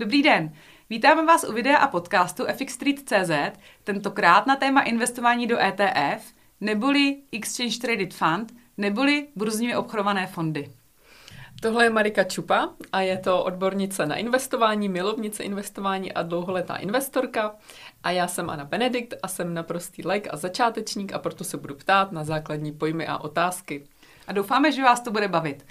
Dobrý den. Vítáme vás u videa a podcastu FXStreet.cz, tentokrát na téma investování do ETF, neboli Exchange Traded Fund, neboli burzovně obchodované fondy. Tohle je Marika Čupa a je to odbornice na investování, milovnice investování a dlouholetá investorka. A já jsem Anna Benedikt a jsem naprostý like a začátečník a proto se budu ptát na základní pojmy a otázky. A doufáme, že vás to bude bavit.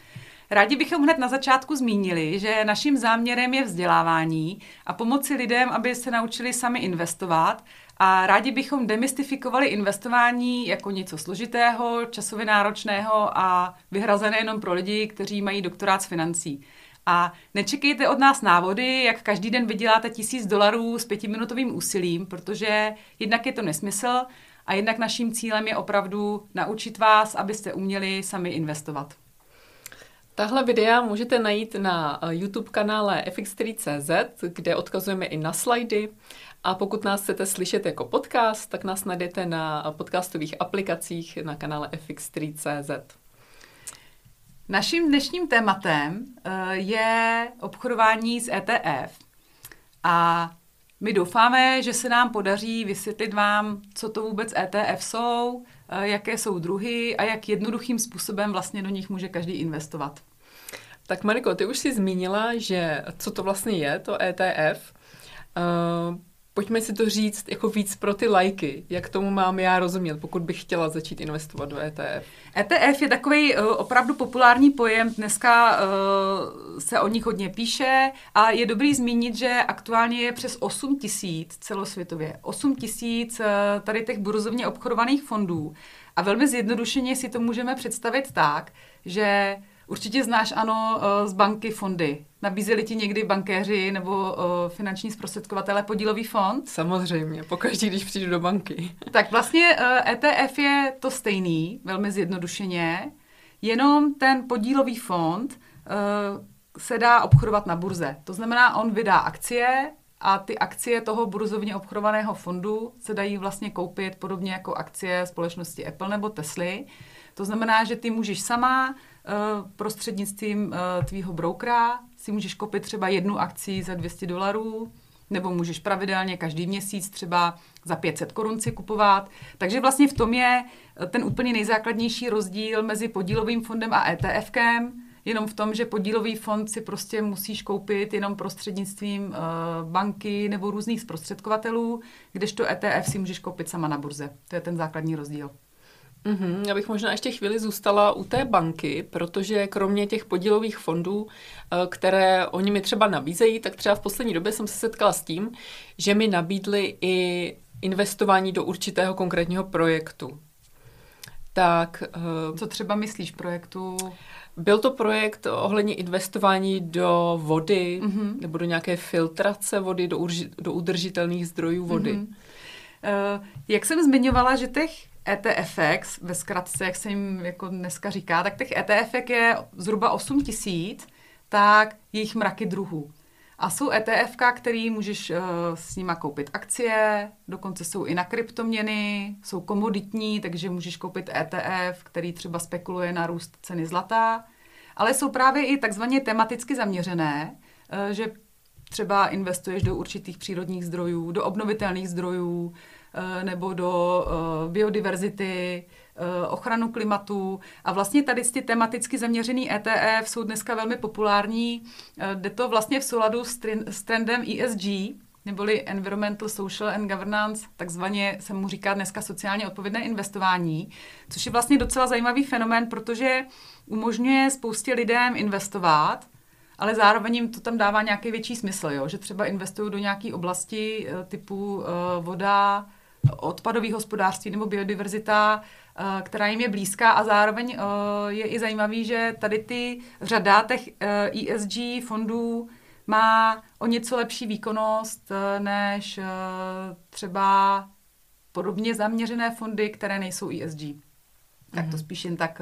Rádi bychom hned na začátku zmínili, že naším záměrem je vzdělávání a pomoci lidem, aby se naučili sami investovat a rádi bychom demystifikovali investování jako něco složitého, časově náročného a vyhrazené jenom pro lidi, kteří mají doktorát z financí. A nečekejte od nás návody, jak každý den vyděláte tisíc dolarů s pětiminutovým úsilím, protože jednak je to nesmysl a jednak naším cílem je opravdu naučit vás, abyste uměli sami investovat. Tahle videa můžete najít na eh, YouTube kanále fx3.cz, kde odkazujeme i na slajdy. A pokud nás chcete slyšet jako podcast, tak nás najdete na podcastových aplikacích na kanále fx3.cz. Naším dnešním tématem eh, je obchodování s ETF. A my doufáme, že se nám podaří vysvětlit vám, co to vůbec ETF jsou, eh, jaké jsou druhy a jak jednoduchým způsobem vlastně do nich může každý investovat. Tak Mariko, ty už jsi zmínila, že co to vlastně je, to ETF. Uh, eh, pojďme si to říct jako víc pro ty lajky, jak tomu mám já rozumět, pokud bych chtěla začít investovat do ETF. ETF je takový uh, opravdu populární pojem, dneska uh, se o nich hodně píše a je dobrý zmínit, že aktuálně je přes 8 tisíc celosvětově, 8 tisíc uh, tady těch burzovně obchodovaných fondů a velmi zjednodušeně si to můžeme představit tak, že Určitě znáš, ano, eh, z banky fondy. Nabízeli ti někdy bankéři nebo uh, finanční zprostředkovatele podílový fond? Samozřejmě, pokaždý, když přijdu do banky. Tak vlastně uh, eh, ETF je to stejný, velmi zjednodušeně, jenom ten podílový fond se dá obchodovat na burze. To znamená, on vydá akcie a ty akcie toho burzovně obchodovaného fondu se dají vlastně koupit podobně jako akcie společnosti Apple nebo Tesly. To znamená, že ty můžeš sama Eh, prostřednictvím eh, tvýho brokera si můžeš koupit třeba jednu akci za 200 dolarů, nebo můžeš pravidelně každý měsíc třeba za 500 korun si kupovat. Takže vlastně v tom je eh, ten úplně nejzákladnější rozdíl mezi podílovým fondem a ETFkem, jenom v tom, že podílový fond si prostě musíš koupit jenom prostřednictvím banky nebo různých zprostředkovatelů, kdežto ETF si můžeš koupit sama na burze. To je ten základní rozdíl. Mm-hmm. Já bych možná ještě chvíli zůstala u té banky, protože kromě těch podílových fondů, eh, které oni mi třeba nabízejí, tak třeba v poslední době jsem se setkala s tím, že mi nabídli i investování do určitého konkrétního projektu. Tak, eh, co třeba myslíš projektu? Byl to projekt ohledně investování do vody mm-hmm. nebo do nějaké filtrace vody, do, urži, do udržitelných zdrojů vody. Mm-hmm. Uh, jak jsem zmiňovala, že těch ETFX, ve zkratce, jak se jim jako dneska říká, tak těch ETF je zhruba 8 tisíc, tak je jich mraky druhů. A jsou ETF, který můžeš uh, s nima koupit akcie, dokonce jsou i na kryptoměny, jsou komoditní, takže můžeš koupit ETF, který třeba spekuluje na růst ceny zlata, ale jsou právě i takzvaně tematicky zaměřené, uh, že třeba investuješ do určitých přírodních zdrojů, do obnovitelných zdrojů, nebo do eh, biodiverzity, eh, ochranu klimatu. A vlastně tady ty tematicky zaměřený ETF jsou dneska velmi populární. Jde to vlastně v souladu s trendem ESG, neboli Environmental, Social and Governance, takzvaně se mu říká dneska sociálně odpovědné investování, což je vlastně docela zajímavý fenomén, protože umožňuje spoustě lidem investovat, ale zároveň jim to tam dává nějaký větší smysl, jo? že třeba investují do nějaké oblasti typu voda, odpadové hospodářství nebo biodiverzita, eh, která jim je blízká a zároveň eh, je i zajímavý, že tady ty řada těch ESG eh, e fondů má o něco lepší výkonnost než třeba podobně zaměřené fondy, které nejsou ESG. Tak to mhm. spíš jen tak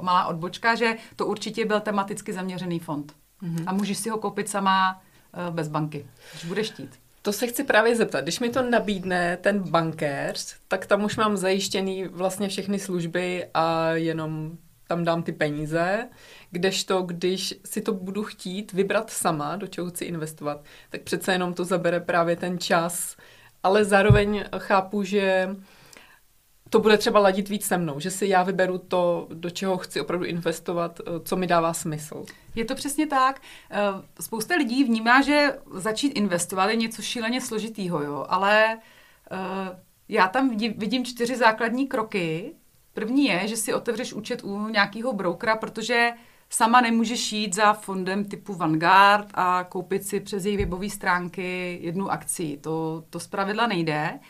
malá odbočka, že to určitě byl tematicky zaměřený fond. Mm-hmm. A můžeš si ho koupit sama bez banky, když budeš chtít. To se chci právě zeptat. Když mi to nabídne ten bankéř, tak tam už mám zajištěný vlastně všechny služby a jenom tam dám ty peníze, kdežto, když si to budu chtít vybrat sama, do čeho chci investovat, tak přece jenom to zabere právě ten čas, ale zároveň chápu, že to bude třeba ladit víc se mnou, že si já vyberu to, do čeho chci opravdu investovat, eh, co mi dává smysl. Je to přesně tak. Eh, spousta lidí vnímá, že začít investovat je něco šíleně složitýho, jo, ale eh, já tam vidím čtyři základní kroky. První je, že si otevřeš účet u nějakého brokera, protože sama nemůžeš jít za fondem typu Vanguard a koupit si přes její webové stránky jednu akci. To, to zpravidla nejde.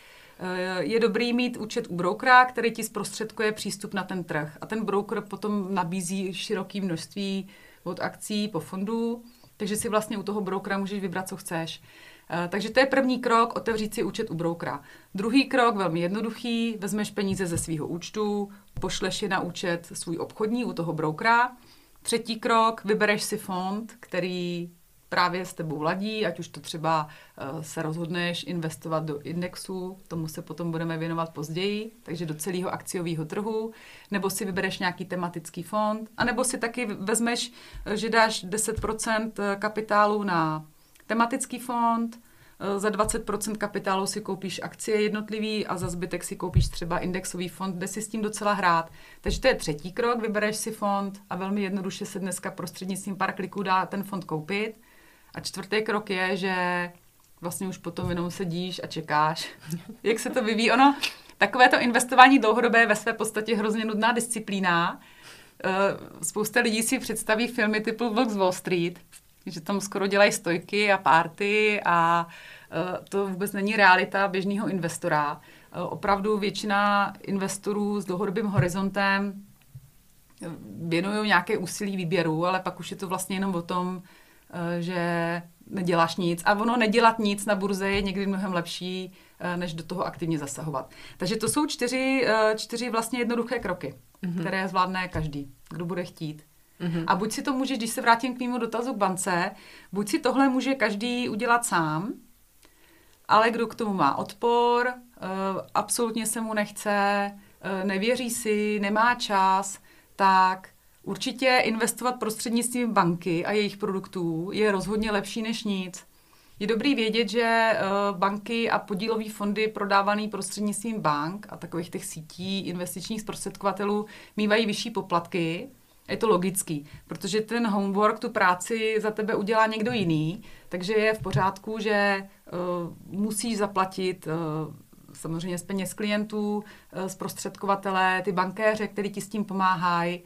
Je dobrý mít účet u brokera, který ti zprostředkuje přístup na ten trh. A ten broker potom nabízí široké množství od akcí po fondu, takže si vlastně u toho brokera můžeš vybrat, co chceš. Eh, takže to je první krok, otevřít si účet u brokera. Druhý krok, velmi jednoduchý, vezmeš peníze ze svého účtu, pošleš je na účet svůj obchodní u toho brokera. Třetí krok, vybereš si fond, který právě s tebou ladí, ať už to třeba uh, se rozhodneš investovat do indexu, tomu se potom budeme věnovat později, takže do celého akciového trhu, nebo si vybereš nějaký tematický fond, anebo si taky vezmeš, eh, že dáš 10% eh, kapitálu na tematický fond, za 20% kapitálu si koupíš akcie jednotlivý a za zbytek si koupíš třeba indexový fond, kde si s tím docela hrát. Takže to je třetí krok, vybereš si fond a velmi jednoduše se dneska prostřednictvím pár kliků dá ten fond koupit. A čtvrtý krok je, že vlastně už potom jenom sedíš a čekáš, jak se to vyvíjí. Ono, takové to investování dlouhodobé je ve své podstatě hrozně nudná disciplína. Eh, spousta lidí si představí filmy typu Vlk z Wall Street, že tam skoro dělají stojky a párty a eh, to vůbec není realita běžného investora. Eh, opravdu většina investorů s dlouhodobým horizontem věnují nějaké úsilí výběru, ale pak už je to vlastně jenom o tom, že neděláš nic. A ono nedělat nic na burze je někdy mnohem lepší, eh, než do toho aktivně zasahovat. Takže to jsou čtyři, eh, čtyři vlastně jednoduché kroky, mm-hmm. které zvládne každý, kdo bude chtít. Mm-hmm. A buď si to může, když se vrátím k mému dotazu k bance, buď si tohle může každý udělat sám, ale kdo k tomu má odpor, absolutně se mu nechce, nevěří si, nemá čas, tak Určitě investovat prostřednictvím banky a jejich produktů je rozhodně lepší než nic. Je dobrý vědět, že eh, banky a podílové fondy prodávané prostřednictvím bank a takových těch sítí investičních zprostředkovatelů mývají vyšší poplatky. Je to logický, protože ten homework, tu práci za tebe udělá někdo jiný, takže je v pořádku, že uh, musíš zaplatit uh, samozřejmě z peněz klientů, uh, zprostředkovatele, ty bankéře, který ti s tím pomáhají.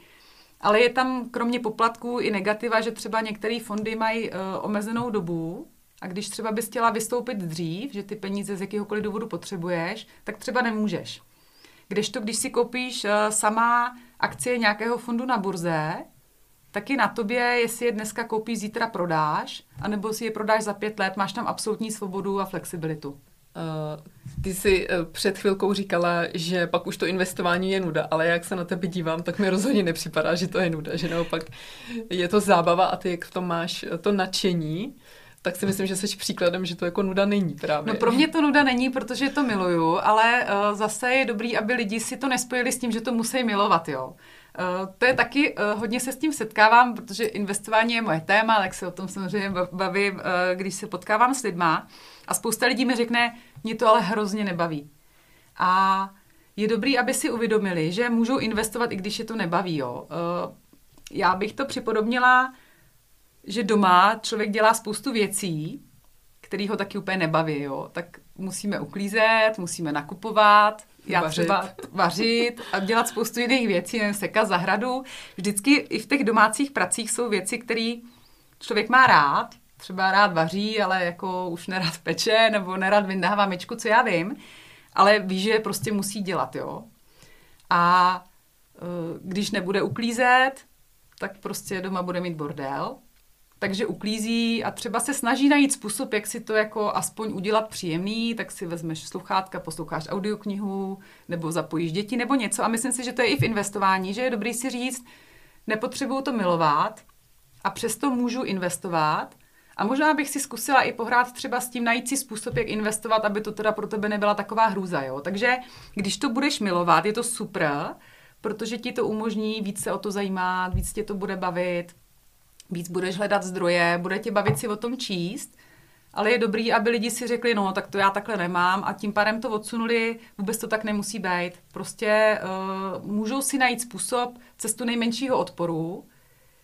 Ale je tam kromě poplatků i negativa, že třeba některé fondy mají uh, omezenou dobu a když třeba bys chtěla vystoupit dřív, že ty peníze z jakéhokoliv důvodu potřebuješ, tak třeba nemůžeš. Kdežto, když si koupíš uh, sama akcie nějakého fondu na burze, taky na tobě, jestli je dneska koupíš, zítra prodáš, anebo si je prodáš za pět let, máš tam absolutní svobodu a flexibilitu. Uh, ty jsi uh, před chvilkou říkala, že pak už to investování je nuda, ale jak se na tebe dívám, tak mi rozhodně nepřipadá, že to je nuda, že naopak je to zábava a ty jak v tom máš to nadšení, tak si myslím, že jsi příkladem, že to jako nuda není právě. No pro mě to nuda není, protože to miluju, ale uh, zase je dobrý, aby lidi si to nespojili s tím, že to musí milovat, jo. Uh, to je taky, uh, hodně se s tím setkávám, protože investování je moje téma, tak se o tom samozřejmě bavím, uh, když se potkávám s lidma. A spousta lidí mi řekne, mě to ale hrozně nebaví. A je dobrý, aby si uvědomili, že můžou investovat, i když je to nebaví. Jo. Já bych to připodobnila, že doma člověk dělá spoustu věcí, který ho taky úplně nebaví. Jo. Tak musíme uklízet, musíme nakupovat, já vařit. třeba vařit a dělat spoustu jiných věcí, nevím, sekat zahradu. Vždycky i v těch domácích pracích jsou věci, které člověk má rád, třeba rád vaří, ale jako už nerad peče, nebo nerad vyndává myčku, co já vím, ale ví, že je prostě musí dělat, jo. A e, když nebude uklízet, tak prostě doma bude mít bordel, takže uklízí a třeba se snaží najít způsob, jak si to jako aspoň udělat příjemný, tak si vezmeš sluchátka, posloucháš audioknihu, nebo zapojíš děti, nebo něco. A myslím si, že to je i v investování, že je dobrý si říct, nepotřebuju to milovat a přesto můžu investovat. A možná bych si zkusila i pohrát třeba s tím najít si způsob, jak investovat, aby to teda pro tebe nebyla taková hrůza. Jo? Takže když to budeš milovat, je to super, protože ti to umožní víc se o to zajímat, víc tě to bude bavit, víc budeš hledat zdroje, bude tě bavit si o tom číst, ale je dobrý, aby lidi si řekli, no tak to já takhle nemám a tím pádem to odsunuli, vůbec to tak nemusí být. Prostě uh, můžou si najít způsob cestu nejmenšího odporu,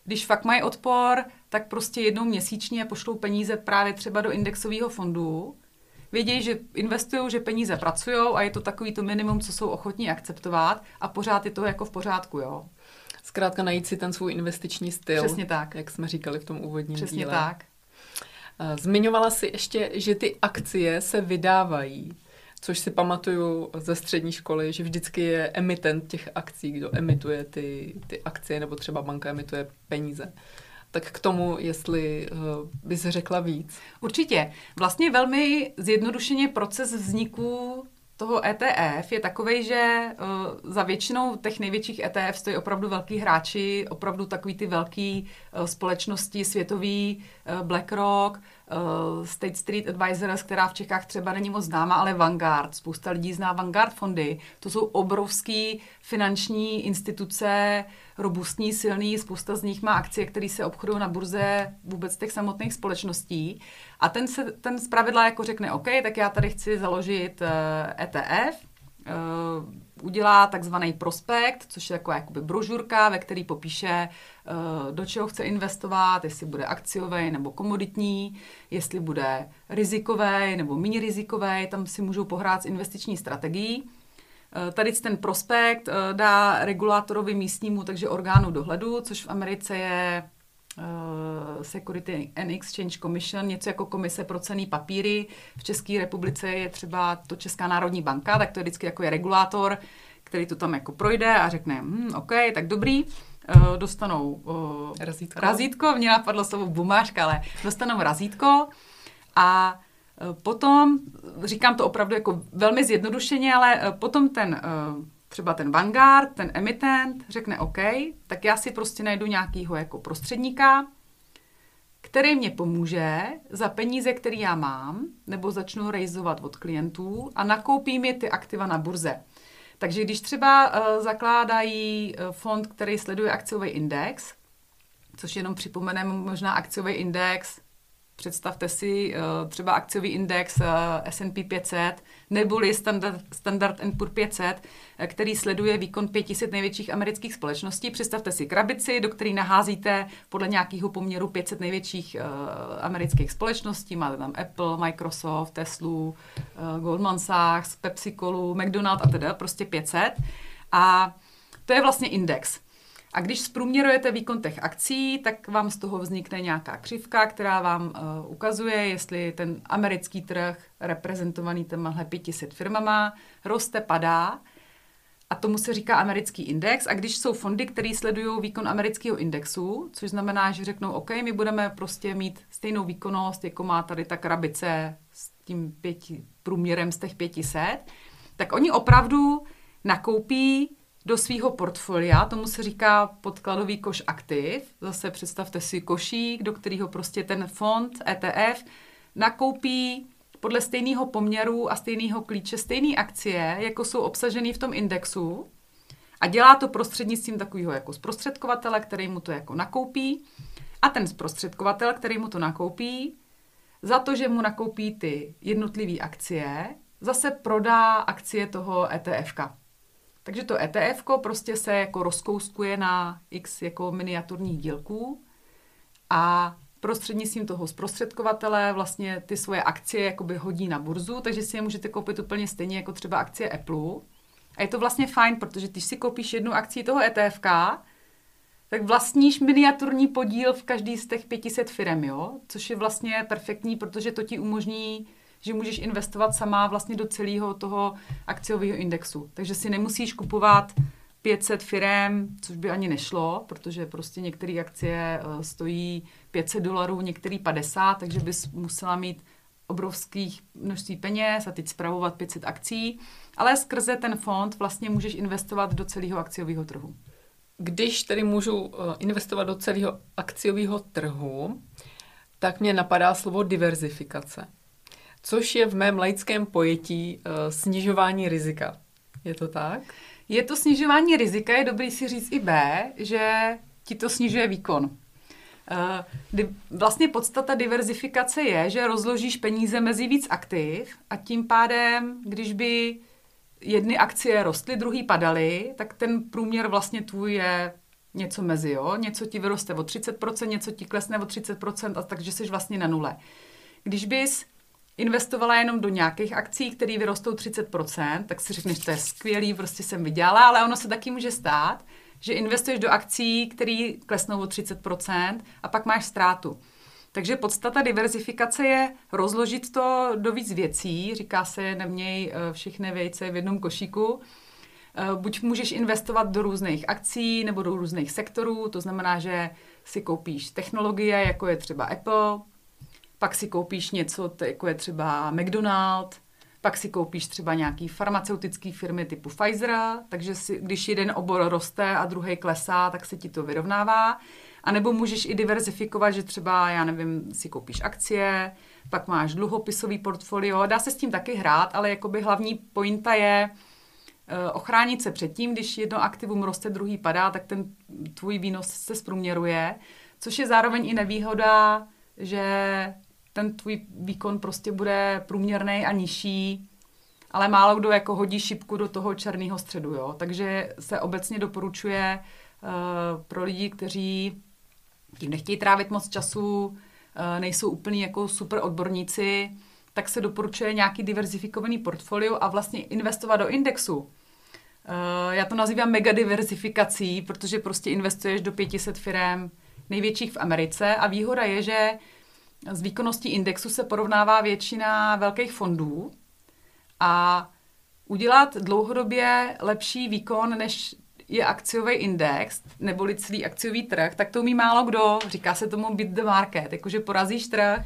když fakt mají odpor, tak prostě jednou měsíčně pošlou peníze právě třeba do indexového fondu. Vědějí, že investují, že peníze pracují a je to takový to minimum, co jsou ochotní akceptovat a pořád je to jako v pořádku, jo. Zkrátka najít si ten svůj investiční styl. Přesně tak. Jak jsme říkali v tom úvodním Přesně díle. tak. Eh, zmiňovala si ještě, že ty akcie se vydávají, což si pamatuju ze střední školy, že vždycky je emitent těch akcí, kdo emituje ty, ty akcie, nebo třeba banka emituje peníze. Tak k tomu, jestli uh, bys řekla víc. Určitě. Vlastně velmi zjednodušeně proces vzniku toho ETF je takový, že uh, za většinou těch největších ETF stojí opravdu velký hráči, opravdu takový ty velký uh, společnosti, světový uh, BlackRock, State Street Advisors, která v Čechách třeba není moc známa, ale Vanguard. Spousta lidí zná Vanguard fondy. To jsou obrovský finanční instituce, robustní, silný, spousta z nich má akcie, které se obchodují na burze vůbec těch samotných společností. A ten, se, ten zpravidla jako řekne, OK, tak já tady chci založit ETF, uh, udělá takzvaný prospekt, což je taková jakoby brožurka, ve který popíše, uh, do čeho chce investovat, jestli bude akciový nebo komoditní, jestli bude rizikový nebo méně rizikový, tam si můžou pohrát s investiční strategií. Tady ten prospekt dá regulátorovi místnímu, takže orgánu dohledu, což v Americe je Security and Exchange Commission, něco jako komise pro cený papíry. V České republice je třeba to Česká národní banka, tak to je vždycky jako je regulátor, který to tam jako projde a řekne, hm, OK, tak dobrý, dostanou uh, razítko. razítko, mě napadlo slovo bumáška, ale dostanou razítko a Potom, říkám to opravdu jako velmi zjednodušeně, ale potom ten třeba ten Vanguard, ten emitent řekne OK, tak já si prostě najdu nějakýho jako prostředníka, který mě pomůže za peníze, které já mám, nebo začnu rejzovat od klientů a nakoupí mi ty aktiva na burze. Takže když třeba uh, zakládají uh, fond, který sleduje akciový index, což jenom připomeneme možná akciový index, Představte si uh, třeba akciový index uh, S&P 500 neboli Standard, Standard Poor 500, uh, který sleduje výkon 500 největších amerických společností. Představte si krabici, do které naházíte podle nějakého poměru 500 největších amerických společností. Máte tam Apple, Microsoft, Tesla, Goldman Sachs, Pepsi Colu, McDonald a teda prostě 500. A to je vlastně index. A když zprůměrujete výkon těch akcí, tak vám z toho vznikne nějaká křivka, která vám uh, ukazuje, jestli ten americký trh, reprezentovaný těmahle 500 firmama, roste, padá. A tomu se říká americký index. A když jsou fondy, které sledují výkon amerického indexu, což znamená, že řeknou, OK, my budeme prostě mít stejnou výkonnost, jako má tady ta krabice s tím pěti, průměrem z těch 500, tak oni opravdu nakoupí do svého portfolia, tomu se říká podkladový koš aktiv. Zase představte si košík, do kterého prostě ten fond ETF nakoupí podle stejného poměru a stejného klíče stejné akcie, jako jsou obsažené v tom indexu a dělá to prostřednictvím takového jako zprostředkovatele, který mu to jako nakoupí a ten zprostředkovatel, který mu to nakoupí, za to, že mu nakoupí ty jednotlivé akcie, zase prodá akcie toho ETFka. Takže to ETF prostě se jako rozkouskuje na x jako miniaturních dílků a prostřednictvím toho zprostředkovatele vlastně ty svoje akcie jakoby hodí na burzu, takže si je můžete koupit úplně stejně jako třeba akcie Apple. A je to vlastně fajn, protože když si koupíš jednu akci toho ETFK, tak vlastníš miniaturní podíl v každý z těch 500 firm, jo? což je vlastně perfektní, protože to ti umožní že můžeš investovat sama vlastně do celého toho akciového indexu. Takže si nemusíš kupovat 500 firm, což by ani nešlo, protože prostě některé akcie eh, stojí 500 dolarů, některé 50, takže bys musela mít obrovských množství peněz a teď zpravovat 500 akcí, ale skrze ten fond vlastně můžeš investovat do celého akciového trhu. Když tedy můžu eh, investovat do celého akciového trhu, tak mě napadá slovo diverzifikace což je v mém laickém pojetí uh, snižování rizika. Je to tak? Je to snižování rizika, je dobrý si říct i B, že ti to snižuje výkon. Uh, vlastně podstata diverzifikace je, že rozložíš peníze mezi víc aktiv a tím pádem, když by jedny akcie rostly, druhý padaly, tak ten průměr vlastně tvůj je něco mezi, jo? Něco ti vyroste o 30%, něco ti klesne o 30%, a takže jsi vlastně na nule. Když bys investovala jenom do nějakých akcí, které vyrostou 30%, tak si řekneš, to je skvělý, prostě jsem vydělala, ale ono se taky může stát, že investuješ do akcí, které klesnou o 30% a pak máš ztrátu. Takže podstata diverzifikace je rozložit to do víc věcí, říká se neměj eh, všechny vejce v jednom košíku. Eh, buď můžeš investovat do různých akcí nebo do různých sektorů, to znamená, že si koupíš technologie, jako je třeba Apple, pak si koupíš něco, jako je třeba McDonald, pak si koupíš třeba nějaký farmaceutický firmy typu Pfizer, takže si, když jeden obor roste a druhý klesá, tak se ti to vyrovnává. A nebo můžeš i diverzifikovat, že třeba, já nevím, si koupíš akcie, pak máš dluhopisový portfolio, dá se s tím taky hrát, ale jakoby hlavní pointa je uh, ochránit se před tím, když jedno aktivum roste, druhý padá, tak ten tvůj výnos se zprůměruje, což je zároveň i nevýhoda, že ten tvůj výkon prostě bude průměrný a nižší, ale málo kdo jako hodí šipku do toho černého středu, jo. Takže se obecně doporučuje uh, pro lidi, kteří tím nechtějí trávit moc času, uh, nejsou úplně jako super odborníci, tak se doporučuje nějaký diverzifikovaný portfolio a vlastně investovat do indexu. Uh, já to nazývám mega diverzifikací, protože prostě investuješ do 500 firm největších v Americe a výhoda je, že s výkonností indexu se porovnává většina velkých fondů a udělat dlouhodobě lepší výkon, než je akciový index, neboli celý akciový trh, tak to umí málo kdo. Říká se tomu beat the market, jakože porazíš trh.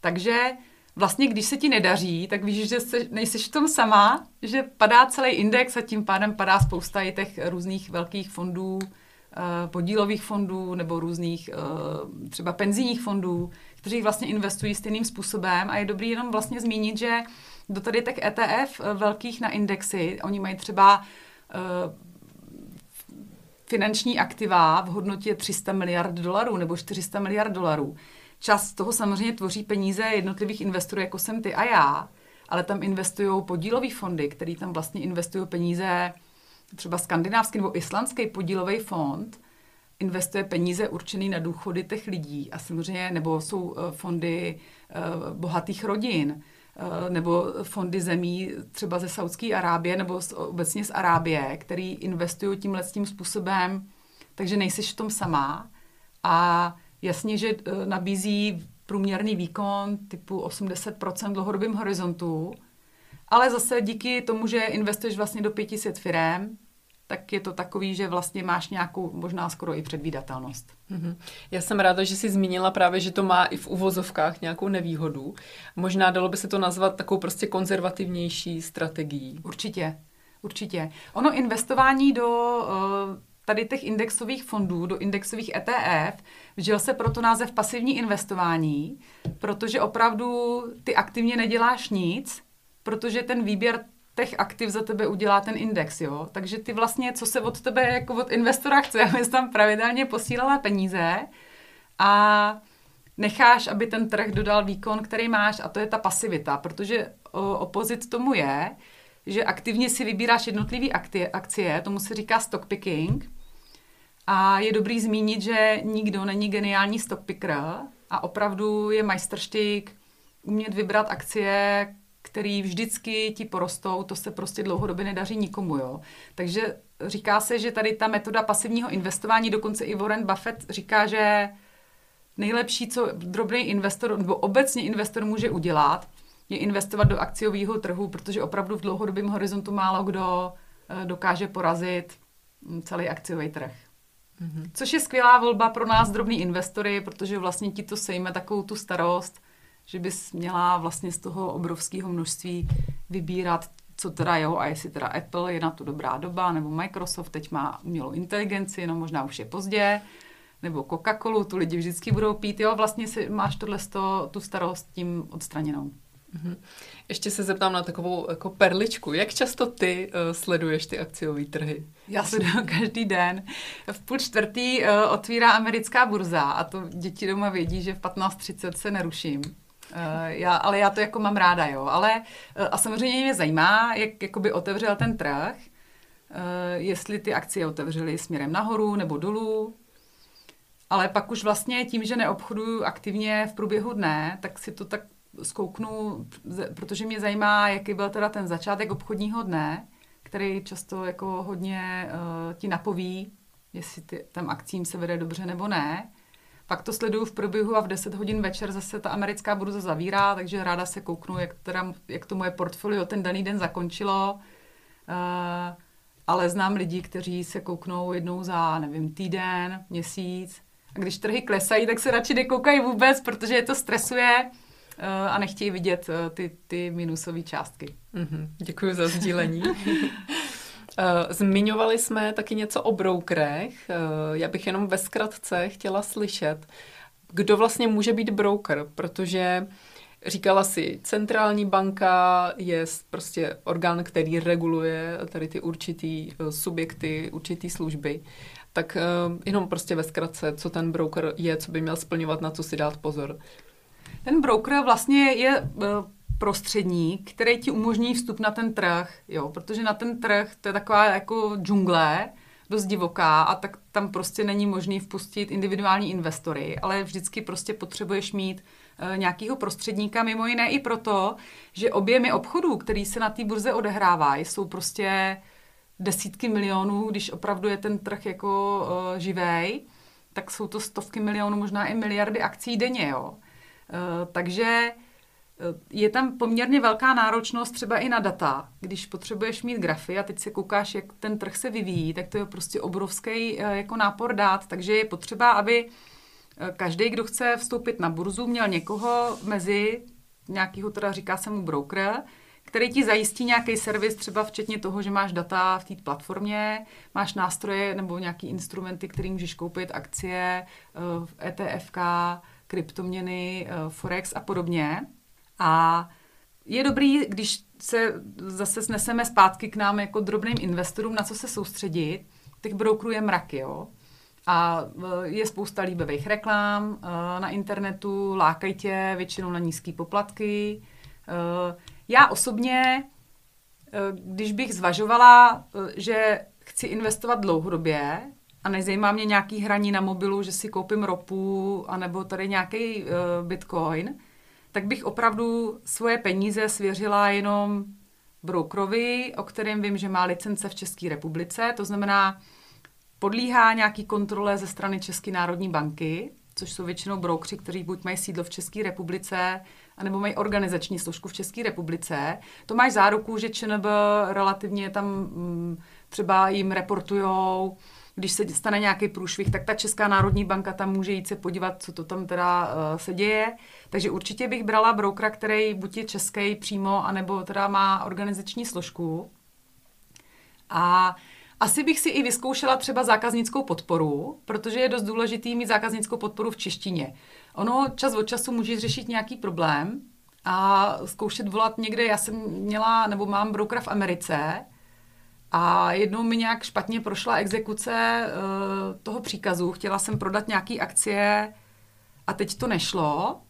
Takže vlastně, když se ti nedaří, tak víš, že se, nejsiš v tom sama, že padá celý index a tím pádem padá spousta i těch různých velkých fondů, eh, podílových fondů nebo různých eh, třeba penzijních fondů, kteří vlastně investují stejným způsobem a je dobrý jenom vlastně zmínit, že do tady těch ETF eh, velkých na indexy, oni mají třeba uh, finanční aktiva v hodnotě 300 miliard dolarů nebo 400 miliard dolarů. Čas toho samozřejmě tvoří peníze jednotlivých investorů, jako jsem ty a já, ale tam investují podílové fondy, který tam vlastně investují peníze třeba skandinávský nebo islandský podílový fond, investuje peníze určené na důchody těch lidí a samozřejmě, nebo jsou eh, fondy eh, bohatých rodin, eh, nebo fondy zemí třeba ze Saudské Arábie nebo obecně z Arábie, který investují tímhle tím způsobem, takže nejseš v tom sama. A jasně, že nabízí průměrný výkon typu 80% v dlouhodobém horizontu, ale zase díky tomu, že investuješ vlastně do 500 firm, tak je to takový, že vlastně máš nějakou možná skoro i předvídatelnost. Mm-hmm. Já jsem ráda, že jsi zmínila právě, že to má i v uvozovkách nějakou nevýhodu. Možná dalo by se to nazvat takovou prostě konzervativnější strategií. Určitě, určitě. Ono investování do uh, tady těch indexových fondů, do indexových ETF, vžil se proto název pasivní investování, protože opravdu ty aktivně neděláš nic, protože ten výběr těch aktiv za tebe udělá ten index, jo. Takže ty vlastně, co se od tebe jako od investora chce, abys tam pravidelně posílala peníze a necháš, aby ten trh dodal výkon, který máš a to je ta pasivita, protože opozit tomu je, že aktivně si vybíráš jednotlivé akcie, tomu se říká stock picking a je dobrý zmínit, že nikdo není geniální stock picker a opravdu je majstrštyk umět vybrat akcie, který vždycky ti porostou, to se prostě dlouhodobě nedaří nikomu. Jo? Takže říká se, že tady ta metoda pasivního investování, dokonce i Warren Buffett říká, že nejlepší, co drobný investor nebo obecně investor může udělat, je investovat do akciového trhu, protože opravdu v dlouhodobém horizontu málo kdo eh, dokáže porazit hm, celý akciový trh. Mm-hmm. Což je skvělá volba pro nás drobný investory, protože vlastně ti to sejme takovou tu starost, že bys měla vlastně z toho obrovského množství vybírat, co teda jo, a jestli teda Apple je na to dobrá doba, nebo Microsoft teď má umělou inteligenci, no možná už je pozdě, nebo Coca-Colu, tu lidi vždycky budou pít, jo, vlastně si máš tohle tu starost tím odstraněnou. Mm-hmm. Ještě se zeptám na takovou jako perličku. Jak často ty uh, sleduješ ty akciové trhy? Já sleduju každý den. V půl čtvrtý uh, otvírá americká burza a to děti doma vědí, že v 15.30 se neruším. Uh, já, ale já to jako mám ráda, jo. Ale uh, a samozřejmě mě zajímá, jak jakoby otevřel ten trh, uh, jestli ty akcie otevřely směrem nahoru nebo dolů. Ale pak už vlastně tím, že neobchoduju aktivně v průběhu dne, tak si to tak zkouknu, protože mě zajímá, jaký byl teda ten začátek obchodního dne, který často jako hodně uh, ti napoví, jestli ty, tam akcím se vede dobře nebo ne. Pak to sleduju v průběhu a v 10 hodin večer zase ta americká burza zavírá, takže ráda se kouknu, jak, teda, jak to moje portfolio ten daný den zakončilo. Uh, ale znám lidi, kteří se kouknou jednou za, nevím, týden, měsíc. A když trhy klesají, tak se radši nekoukají vůbec, protože je to stresuje uh, a nechtějí vidět uh, ty, ty minusové částky. Mm-hmm. Děkuji za sdílení. Eh, zmiňovali jsme taky něco o brokerech. Eh, já bych jenom ve zkratce chtěla slyšet, kdo vlastně může být broker, protože Říkala si, centrální banka je prostě orgán, který reguluje tady ty určitý eh, subjekty, určitý služby. Tak jenom prostě ve zkratce, co ten broker je, co by měl splňovat, na co si dát pozor. Ten broker vlastně je prostředník, který ti umožní vstup na ten trh, jo, protože na ten trh to je taková jako džungle, dost divoká a tak tam prostě není možný vpustit individuální investory, ale vždycky prostě potřebuješ mít e, nějakého prostředníka, mimo jiné i proto, že objemy obchodů, který se na té burze odehrávají, jsou prostě desítky milionů, když opravdu je ten trh jako e, živej, tak jsou to stovky milionů, možná i miliardy akcí denně, jo. E, takže je tam poměrně velká náročnost třeba i na data. Když potřebuješ mít grafy a teď se koukáš, jak ten trh se vyvíjí, tak to je prostě obrovský eh, jako nápor dát. Takže je potřeba, aby eh, každý, kdo chce vstoupit na burzu, měl někoho mezi nějakého, teda říká se mu broker, který ti zajistí nějaký servis, třeba včetně toho, že máš data v té platformě, máš nástroje nebo nějaký instrumenty, který můžeš koupit, akcie, ETFK, eh, e kryptoměny, Forex a podobně. A je dobrý, když se zase sneseme zpátky k nám jako drobným investorům, na co se soustředit, těch brokerů je mraky, jo. A e, je spousta líbivých reklám e, na internetu, lákají tě většinou na nízké poplatky. E, já osobně, když bych zvažovala, že chci investovat dlouhodobě a nezajímá mě nějaký hraní na mobilu, že si koupím ropu anebo tady nějaký bitcoin, tak bych opravdu svoje peníze svěřila jenom brokerovi, o kterém vím, že má licence v České republice, to znamená, podlíhá nějaký kontrole ze strany České národní banky, což jsou většinou broukři, kteří buď mají sídlo v České republice, anebo mají organizační složku v České republice. To máš záruku, že ČNB relativně tam mm, třeba jim reportujou, když se stane nějaký průšvih, tak ta Česká národní banka tam může jít se podívat, co to tam teda uh, se děje. Takže určitě bych brala broukra, který buď je český přímo, anebo teda má organizační složku. A asi bych si i vyzkoušela třeba zákaznickou podporu, protože je dost důležitý mít zákaznickou podporu v češtině. Ono čas od času může řešit nějaký problém a zkoušet volat někde. Já jsem měla, nebo mám broukra v Americe, a jednou mi nějak špatně prošla exekuce uh, toho příkazu. Chtěla jsem prodat nějaký akcie a teď to nešlo.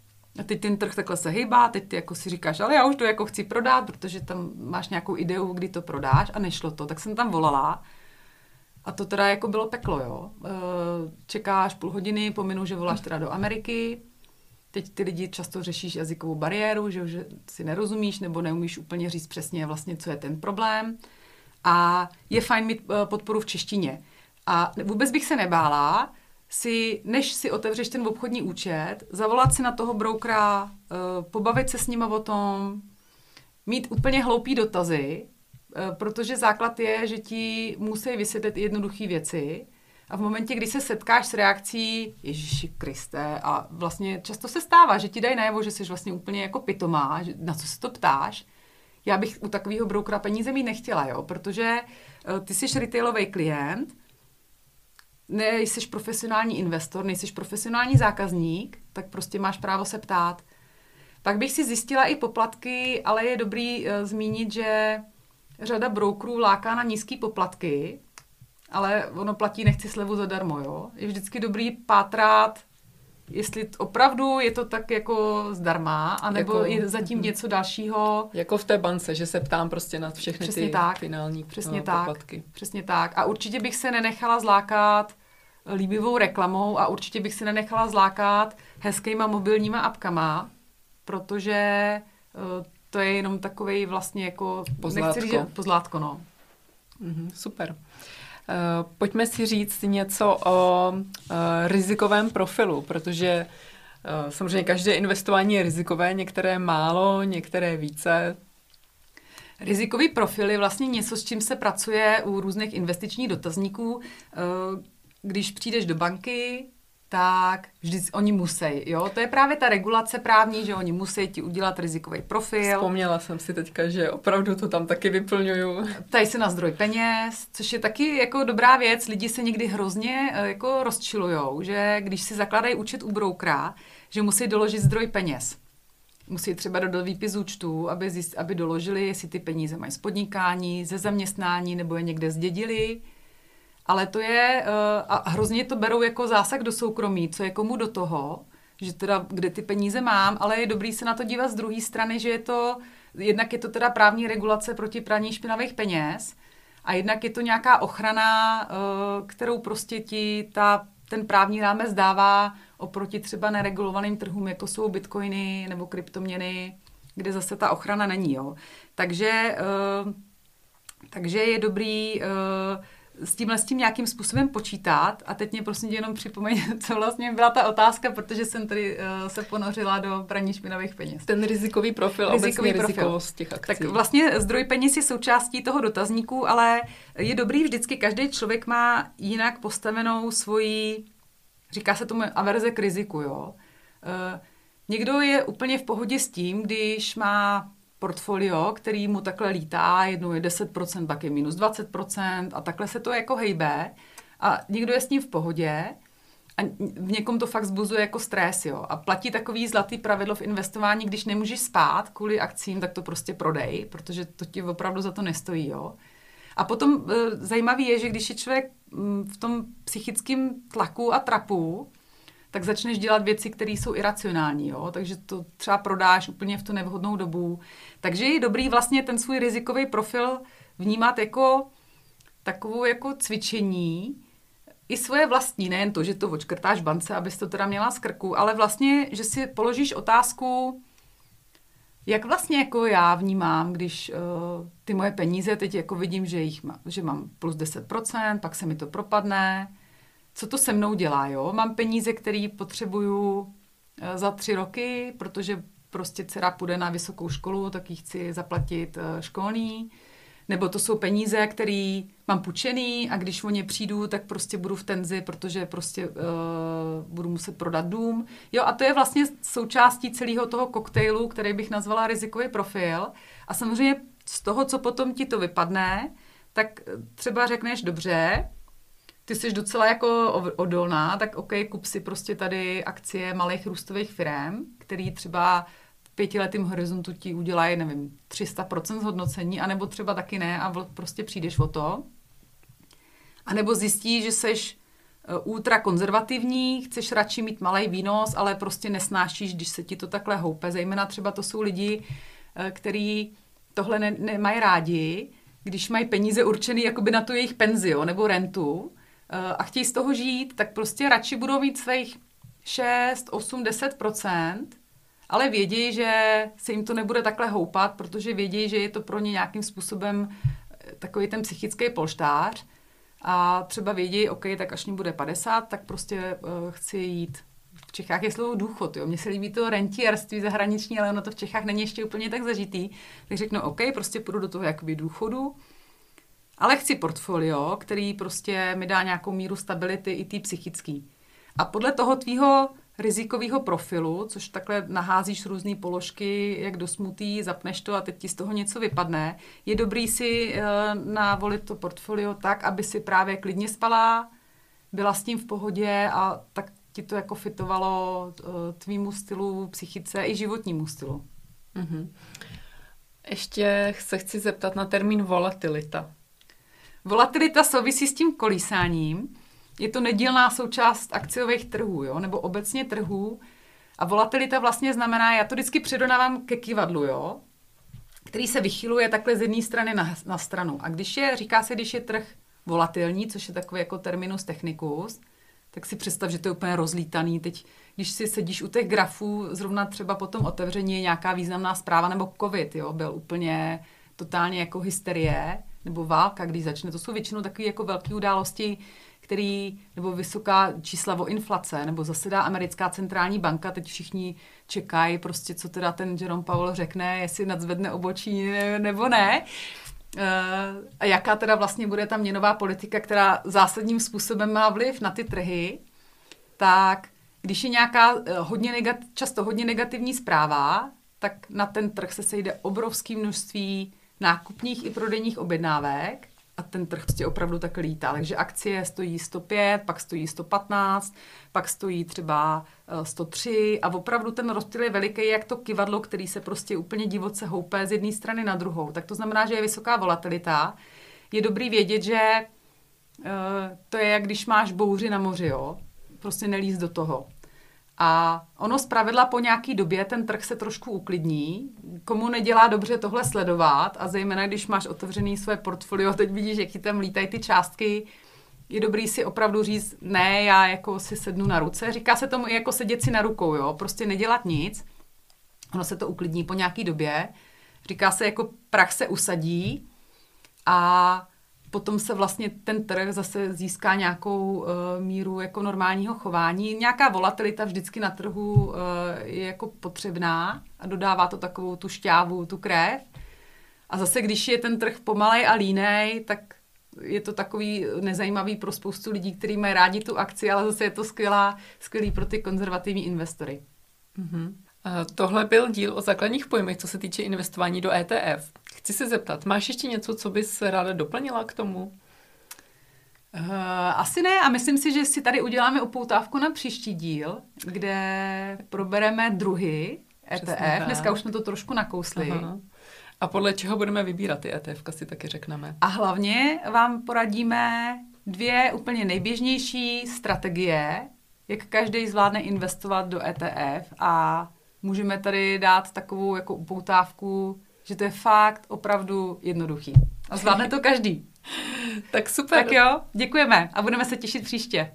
A teď ten trh takhle se hejbá, teď ty jako si říkáš, ale já už to jako chci prodat, protože tam máš nějakou ideu, kdy to prodáš a nešlo to. Tak jsem tam volala a to teda jako bylo peklo, jo. Uh, čekáš půl hodiny, pominu, že voláš teda do Ameriky, teď ty lidi často řešíš jazykovou bariéru, že, že si nerozumíš nebo neumíš úplně říct přesně vlastně, co je ten problém a je fajn mít eh, podporu v češtině. A vůbec bych se nebála si, než si otevřeš ten obchodní účet, zavolat si na toho broukera, eh, pobavit se s ním o tom, mít úplně hloupý dotazy, eh, protože základ je, že ti musí vysvětlit jednoduché věci a v momentě, kdy se setkáš s reakcí Ježíši Kriste a vlastně často se stává, že ti dají najevo, že jsi vlastně úplně jako pitomá, na co se to ptáš, já bych u takového broukera peníze mít nechtěla, jo, protože uh, ty jsi retailový klient, nejsi profesionální investor, nejsi profesionální zákazník, tak prostě máš právo se ptát. Pak bych si zjistila i poplatky, ale je dobrý uh, zmínit, že řada brokerů láká na nízké poplatky, ale ono platí nechci slevu zadarmo, jo. Je vždycky dobrý pátrat, jestli opravdu je to tak jako zdarma, anebo jako, je zatím něco dalšího. Jako v té bance, že se ptám prostě na všechny přesně ty tak, finální přesně no, tak, poplatky. Přesně tak. A určitě bych se nenechala zlákat líbivou reklamou a určitě bych se nenechala zlákat hezkýma mobilníma apkama, protože uh, to je jenom takový vlastně jako... Pozlátko. Nechci říct, pozlátko, no. Mm-hmm, super. Uh, pojďme si říct něco o uh, rizikovém profilu, protože uh, samozřejmě každé investování je rizikové, některé málo, některé více. Rizikový profil je vlastně něco, s čím se pracuje u různých investičních dotazníků. Když přijdeš do banky, tak vždy oni musí, jo. To je právě ta regulace právní, že oni musí ti udělat rizikový profil. Vzpomněla jsem si teďka, že opravdu to tam taky vyplňuju. Tady se na zdroj peněz, což je taky jako dobrá věc. Lidi se někdy hrozně eh, jako rozčilujou, že když si zakládají účet u broukra, že musí doložit zdroj peněz. Musí třeba dodat výpis účtu, aby, zjist, aby doložili, jestli ty peníze mají z podnikání, ze zaměstnání nebo je někde zdědili ale to je, uh, a hrozně to berou jako zásah do soukromí, co je komu do toho, že teda kde ty peníze mám, ale je dobrý se na to dívat z druhé strany, že je to, jednak je to teda právní regulace proti praní špinavých peněz a jednak je to nějaká ochrana, uh, kterou prostě ti ta, ten právní rámec dává oproti třeba neregulovaným trhům, jako jsou bitcoiny nebo kryptoměny, kde zase ta ochrana není. Jo. Takže, uh, takže je dobrý s tímhle s tím nějakým způsobem počítat a teď mě prosím tě jenom připomeň, co vlastně byla ta otázka, protože jsem tady uh, se ponořila do praní špinavých peněz. Ten rizikový profil, rizikový obecně profil. rizikovost těch akcí. Tak vlastně zdroj peněz je součástí toho dotazníku, ale je dobrý vždycky, každý člověk má jinak postavenou svoji, říká se tomu averze k riziku, jo. Uh, někdo je úplně v pohodě s tím, když má portfolio, který mu takhle lítá, jednou je 10%, pak je minus 20% a takhle se to jako hejbe a někdo je s ním v pohodě a v někom to fakt zbuzuje jako stres, jo. A platí takový zlatý pravidlo v investování, když nemůžeš spát kvůli akcím, tak to prostě prodej, protože to ti opravdu za to nestojí, jo. A potom e, zajímavý je, že když je člověk m, v tom psychickém tlaku a trapu, tak začneš dělat věci, které jsou iracionální, jo? takže to třeba prodáš úplně v tu nevhodnou dobu. Takže je dobrý vlastně ten svůj rizikový profil vnímat jako takovou jako cvičení, i svoje vlastní, nejen to, že to očkrtáš v bance, abys to teda měla z krku, ale vlastně, že si položíš otázku, jak vlastně jako já vnímám, když uh, ty moje peníze, teď jako vidím, že, jich má, že mám plus 10%, pak se mi to propadne, co to se mnou dělá, jo? Mám peníze, které potřebuju eh, za tři roky, protože prostě dcera půjde na vysokou školu, tak jí chci zaplatit eh, školní. Nebo to jsou peníze, které mám půjčený a když o ně přijdu, tak prostě budu v tenzi, protože prostě uh, budu muset prodat dům. Jo, a to je vlastně součástí celého toho koktejlu, který bych nazvala rizikový profil. A samozřejmě z toho, co potom ti to vypadne, tak třeba řekneš, dobře, ty jsi docela jako odolná, tak OK, kup si prostě tady akcie malých růstových firm, který třeba v pětiletém horizontu ti udělají, nevím, 300% zhodnocení, anebo třeba taky ne a prostě přijdeš o to. A nebo zjistíš, že seš e, ultra konzervativní, chceš radši mít malý výnos, ale prostě nesnášíš, když se ti to takhle houpe. Zejména třeba to jsou lidi, e, kteří tohle ne, nemají rádi, když mají peníze určené jakoby na tu jejich penzi nebo rentu, a chtějí z toho žít, tak prostě radši budou mít svých 6, 8, 10% ale vědí, že se jim to nebude takhle houpat, protože vědí, že je to pro ně nějakým způsobem eh, takový ten psychický polštář a třeba vědí, OK, tak až mi bude 50, tak prostě uh, chci jít. V Čechách je slovo důchod, jo. Mně se líbí to rentierství zahraniční, ale ono to v Čechách není ještě úplně tak zažitý. Tak řeknu, OK, prostě půjdu do toho jakoby důchodu, ale chci portfolio, který prostě mi dá nějakou míru stability i tý psychický. A podle toho tvýho rizikového profilu, což takhle naházíš různé položky, jak do smutý, zapneš to a teď ti z toho něco vypadne, je dobrý si uh, navolit to portfolio tak, aby si právě klidně spala, byla s tím v pohodě a tak ti to jako fitovalo uh, tvýmu stylu, psychice i životnímu stylu. Mm-hmm. Ještě se chci zeptat na termín volatilita. Volatilita souvisí s tím kolísáním. Je to nedílná součást akciových trhů, jo? nebo obecně trhů. A volatilita vlastně znamená, já to vždycky předonávám ke kivadlu, jo? který se vychyluje takhle z jedné strany na, na stranu. A když je, říká se, když je trh volatilní, což je takový jako terminus technicus, tak si představ, že to je úplně rozlítaný. Teď, když si sedíš u těch grafů, zrovna třeba po tom otevření je nějaká významná zpráva, nebo covid, jo, byl úplně totálně jako hysterie, nebo válka, když začne. To jsou většinou takové jako velké události, který, nebo vysoká čísla o inflace, nebo zasedá americká centrální banka, teď všichni čekají prostě, co teda ten Jerome Powell řekne, jestli nadzvedne obočí nebo ne. Eh, a jaká teda vlastně bude ta měnová politika, která zásadním způsobem má vliv na ty trhy, tak když je nějaká eh, hodně negat- často hodně negativní zpráva, tak na ten trh se sejde obrovské množství nákupních i prodejních objednávek a ten trh prostě opravdu tak lítá. Takže akcie stojí 105, pak stojí 115, pak stojí třeba 103 eh, a opravdu ten rozdíl je veliký, jak to kivadlo, který se prostě úplně divoce houpe z jedné strany na druhou. Tak to znamená, že je vysoká volatilita. Je dobrý vědět, že uh, to je jak když máš bouři na moři, jo? Prostě nelíz do toho. A ono zpravidla po nějaký době ten trh se trošku uklidní. Komu nedělá dobře tohle sledovat a zejména když máš otevřený své portfolio, teď vidíš, jaký tam lítají ty částky, je dobrý si opravdu říct, ne, já jako si sednu na ruce. Říká se tomu i jako sedět si na rukou, jo, prostě nedělat nic. Ono se to uklidní po nějaký době. Říká se jako prach se usadí a potom se vlastně ten trh zase získá nějakou uh, míru jako normálního chování. Nějaká volatilita vždycky na trhu uh, je jako potřebná a dodává to takovou tu šťávu, tu krev. A zase, když je ten trh pomalej a línej, tak je to takový nezajímavý pro spoustu lidí, kteří mají rádi tu akci, ale zase je to skvělá, skvělý pro ty konzervativní investory. Mm-hmm. Tohle byl díl o základních pojmech, co se týče investování do ETF. Chci se zeptat, máš ještě něco, co bys ráda doplnila k tomu? Uh, asi ne a myslím si, že si tady uděláme upoutávku na příští díl, kde probereme druhy ETF. Dneska už jsme to trošku nakousli. Aha. A podle čeho budeme vybírat ty ETF, si taky řekneme. A hlavně vám poradíme dvě úplně nejběžnější strategie, jak každý zvládne investovat do ETF a můžeme tady dát takovou jako upoutávku, že to je fakt opravdu jednoduchý. A zvládne to každý. tak super. Tak jo, děkujeme a budeme se těšit příště.